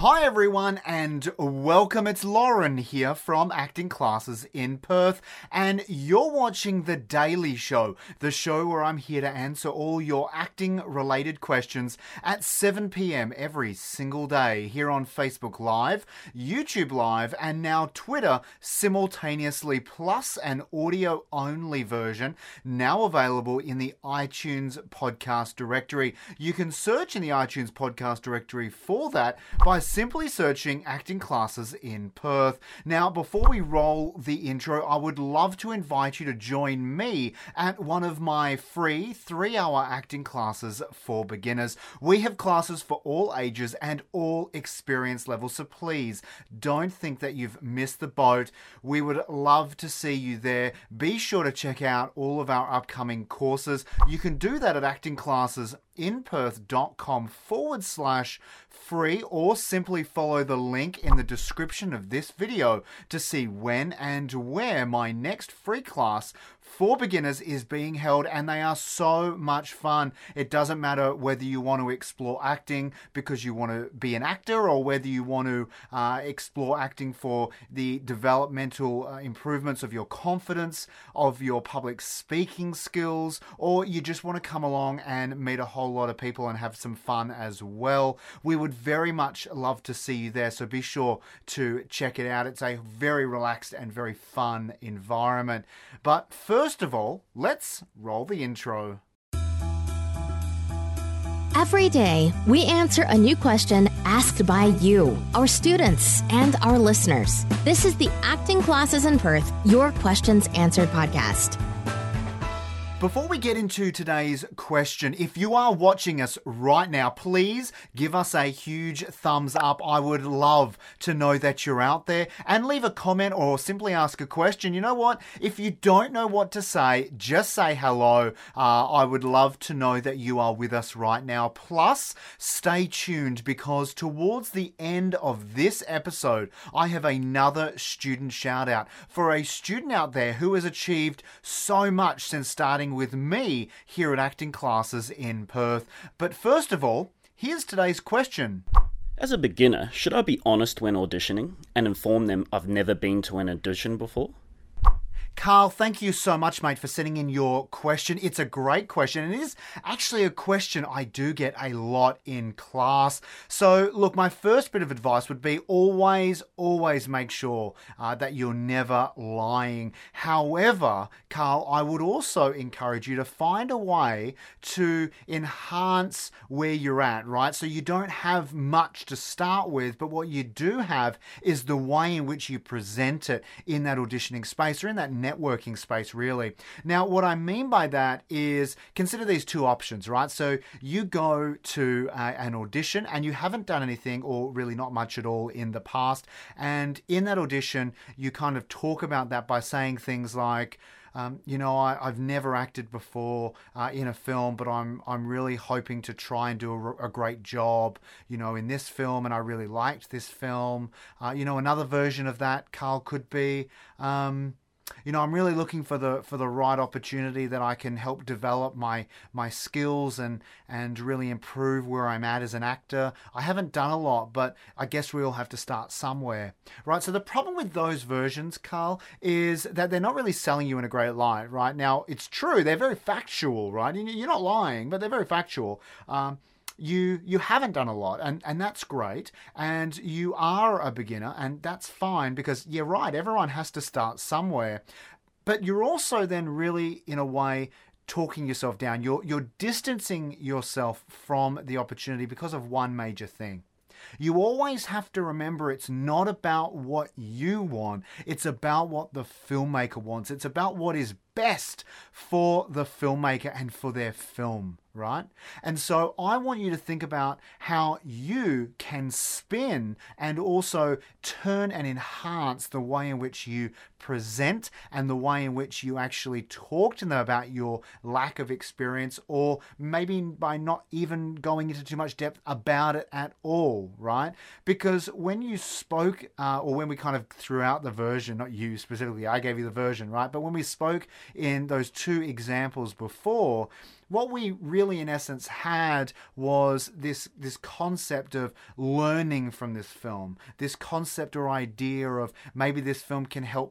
Hi everyone and welcome. It's Lauren here from Acting Classes in Perth and you're watching The Daily Show, the show where I'm here to answer all your acting related questions at 7 p.m. every single day here on Facebook Live, YouTube Live and now Twitter simultaneously plus an audio only version now available in the iTunes podcast directory. You can search in the iTunes podcast directory for that by simply searching acting classes in Perth. Now, before we roll the intro, I would love to invite you to join me at one of my free three hour acting classes for beginners. We have classes for all ages and all experience levels, so please don't think that you've missed the boat. We would love to see you there. Be sure to check out all of our upcoming courses. You can do that at acting classes inperth.com forward slash free or simply follow the link in the description of this video to see when and where my next free class for beginners is being held and they are so much fun. It doesn't matter whether you want to explore acting because you want to be an actor or whether you want to uh, explore acting for the developmental uh, improvements of your confidence, of your public speaking skills, or you just want to come along and meet a whole lot of people and have some fun as well. We would very much love to see you there, so be sure to check it out. It's a very relaxed and very fun environment. But first, First of all, let's roll the intro. Every day, we answer a new question asked by you, our students, and our listeners. This is the Acting Classes in Perth Your Questions Answered podcast. Before we get into today's question, if you are watching us right now, please give us a huge thumbs up. I would love to know that you're out there and leave a comment or simply ask a question. You know what? If you don't know what to say, just say hello. Uh, I would love to know that you are with us right now. Plus, stay tuned because towards the end of this episode, I have another student shout out for a student out there who has achieved so much since starting with me here at Acting Classes in Perth. But first of all, here's today's question. As a beginner, should I be honest when auditioning and inform them I've never been to an audition before? Carl, thank you so much, mate, for sending in your question. It's a great question, and it is actually a question I do get a lot in class. So, look, my first bit of advice would be always, always make sure uh, that you're never lying. However, Carl, I would also encourage you to find a way to enhance where you're at, right? So, you don't have much to start with, but what you do have is the way in which you present it in that auditioning space or in that networking space, really. Now, what I mean by that is consider these two options, right? So you go to uh, an audition and you haven't done anything or really not much at all in the past. And in that audition, you kind of talk about that by saying things like, um, you know, I, have never acted before uh, in a film, but I'm I'm really hoping to try and do a, a, great job, you know, in this film, and I really liked this film. Uh, you know, another version of that, Carl, could be. Um, you know, I'm really looking for the for the right opportunity that I can help develop my my skills and and really improve where I'm at as an actor. I haven't done a lot, but I guess we all have to start somewhere, right? So the problem with those versions, Carl, is that they're not really selling you in a great light, right? Now it's true they're very factual, right? You're not lying, but they're very factual. Um, you you haven't done a lot and and that's great and you are a beginner and that's fine because you're right everyone has to start somewhere. But you're also then really in a way talking yourself down. You're you're distancing yourself from the opportunity because of one major thing. You always have to remember it's not about what you want, it's about what the filmmaker wants. It's about what is best for the filmmaker and for their film, right? And so I want you to think about how you can spin and also turn and enhance the way in which you present and the way in which you actually talk to them about your lack of experience, or maybe by not even going into too much depth about it at all, right? Because when you spoke, uh, or when we kind of threw out the version, not you specifically, I gave you the version, right? But when we spoke in those two examples before, what we really in essence had was this this concept of learning from this film this concept or idea of maybe this film can help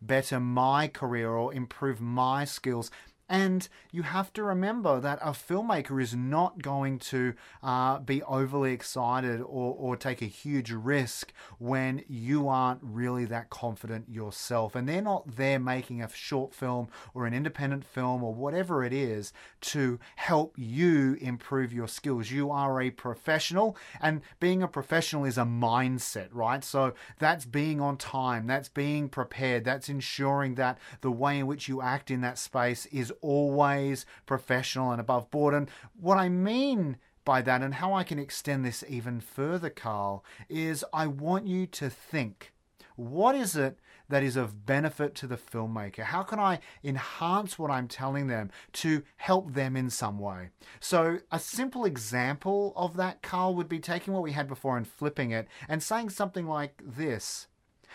better my career or improve my skills and you have to remember that a filmmaker is not going to uh, be overly excited or, or take a huge risk when you aren't really that confident yourself. And they're not there making a short film or an independent film or whatever it is to help you improve your skills. You are a professional, and being a professional is a mindset, right? So that's being on time, that's being prepared, that's ensuring that the way in which you act in that space is always professional and above board. And what I mean by that, and how I can extend this even further, Carl, is I want you to think what is it that is of benefit to the filmmaker? How can I enhance what I'm telling them to help them in some way? So, a simple example of that, Carl, would be taking what we had before and flipping it and saying something like this.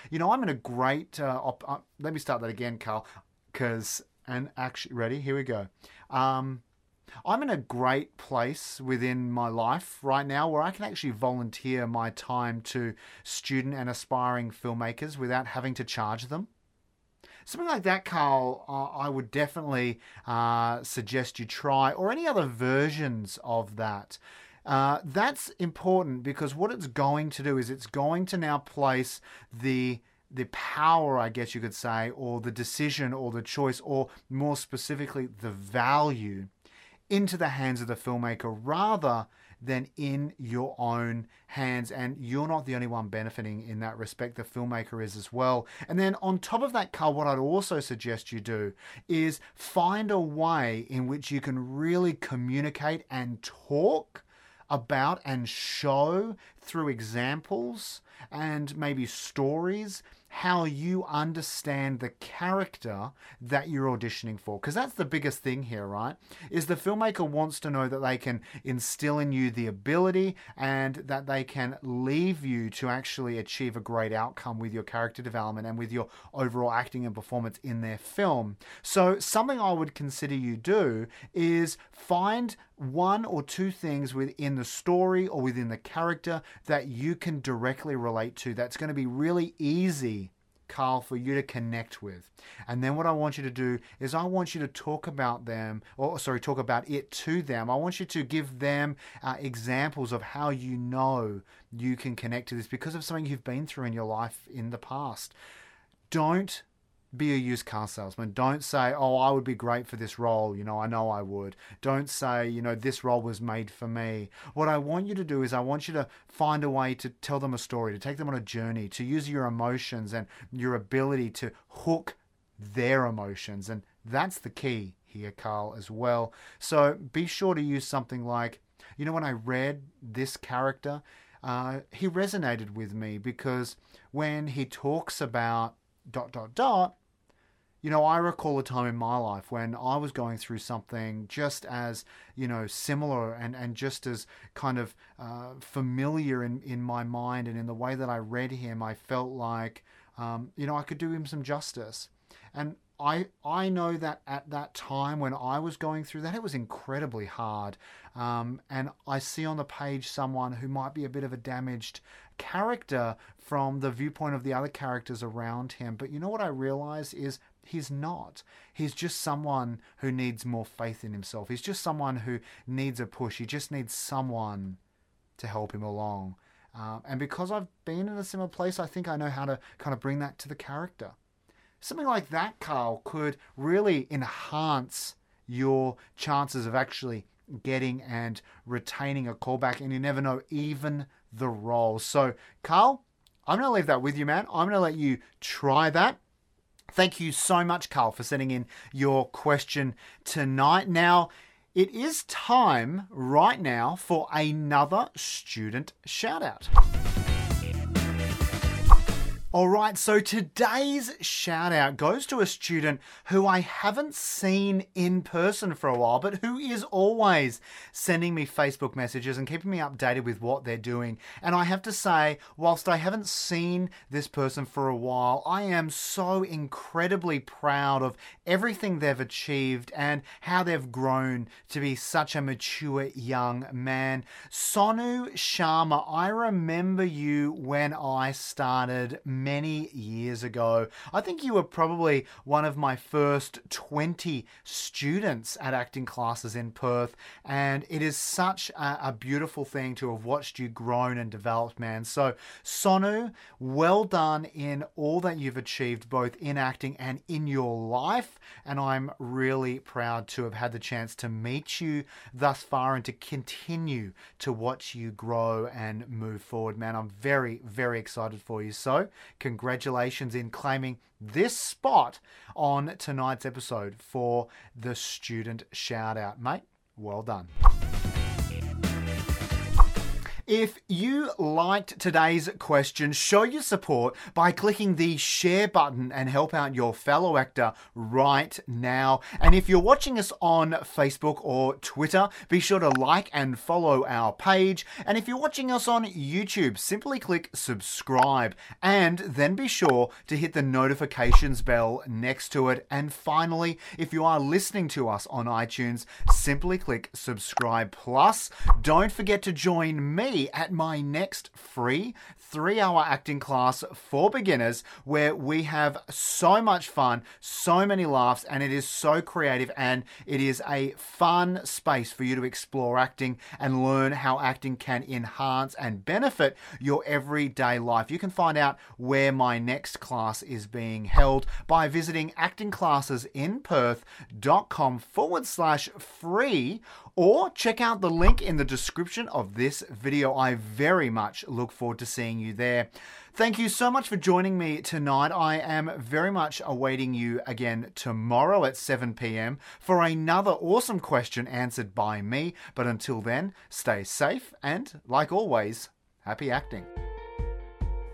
You know, I'm in a great. Uh, op- uh, let me start that again, Carl, because and actually ready? Here we go. Um, i'm in a great place within my life right now where i can actually volunteer my time to student and aspiring filmmakers without having to charge them. Something like that carl i would definitely uh, suggest you try or any other versions of that. Uh, that's important because what it's going to do is it's going to now place the the power, I guess you could say, or the decision or the choice, or more specifically, the value into the hands of the filmmaker rather than in your own hands. And you're not the only one benefiting in that respect. The filmmaker is as well. And then on top of that, Carl, what I'd also suggest you do is find a way in which you can really communicate and talk about and show through examples and maybe stories how you understand the character that you're auditioning for. Because that's the biggest thing here, right? Is the filmmaker wants to know that they can instill in you the ability and that they can leave you to actually achieve a great outcome with your character development and with your overall acting and performance in their film. So, something I would consider you do is find one or two things within the story or within the character that you can directly relate to that's going to be really easy Carl, for you to connect with. And then what I want you to do is I want you to talk about them, or sorry, talk about it to them. I want you to give them uh, examples of how you know you can connect to this because of something you've been through in your life in the past. Don't be a used car salesman. Don't say, oh, I would be great for this role. You know, I know I would. Don't say, you know, this role was made for me. What I want you to do is I want you to find a way to tell them a story, to take them on a journey, to use your emotions and your ability to hook their emotions. And that's the key here, Carl, as well. So be sure to use something like, you know, when I read this character, uh, he resonated with me because when he talks about dot dot dot you know, I recall a time in my life when I was going through something just as, you know, similar and, and just as kind of uh, familiar in, in my mind and in the way that I read him, I felt like, um, you know, I could do him some justice. And I, I know that at that time when I was going through that, it was incredibly hard. Um, and I see on the page someone who might be a bit of a damaged character from the viewpoint of the other characters around him. But you know what I realize is He's not. He's just someone who needs more faith in himself. He's just someone who needs a push. He just needs someone to help him along. Uh, and because I've been in a similar place, I think I know how to kind of bring that to the character. Something like that, Carl, could really enhance your chances of actually getting and retaining a callback, and you never know even the role. So, Carl, I'm going to leave that with you, man. I'm going to let you try that. Thank you so much, Carl, for sending in your question tonight. Now, it is time right now for another student shout out. All right, so today's shout out goes to a student who I haven't seen in person for a while, but who is always sending me Facebook messages and keeping me updated with what they're doing. And I have to say, whilst I haven't seen this person for a while, I am so incredibly proud of everything they've achieved and how they've grown to be such a mature young man. Sonu Sharma, I remember you when I started many years ago. I think you were probably one of my first 20 students at acting classes in Perth, and it is such a, a beautiful thing to have watched you grown and developed, man. So, Sonu, well done in all that you've achieved, both in acting and in your life, and I'm really proud to have had the chance to meet you thus far and to continue to watch you grow and move forward, man. I'm very, very excited for you. So, congratulations in claiming this spot on tonight's episode for the student shout out, mate. Well done. If you liked today's question, show your support by clicking the share button and help out your fellow actor right now. And if you're watching us on Facebook or Twitter, be sure to like and follow our page. And if you're watching us on YouTube, simply click subscribe and then be sure to hit the notifications bell next to it. And finally, if you are listening to us on iTunes, simply click subscribe plus. Don't forget to join at my next free three hour acting class for beginners where we have so much fun, so many laughs, and it is so creative and it is a fun space for you to explore acting and learn how acting can enhance and benefit your everyday life. You can find out where my next class is being held by visiting actingclassesinperth.com forward slash free or check out the link in the description of this video. I very much look forward to seeing you there. Thank you so much for joining me tonight. I am very much awaiting you again tomorrow at 7 p.m. for another awesome question answered by me. But until then, stay safe and, like always, happy acting.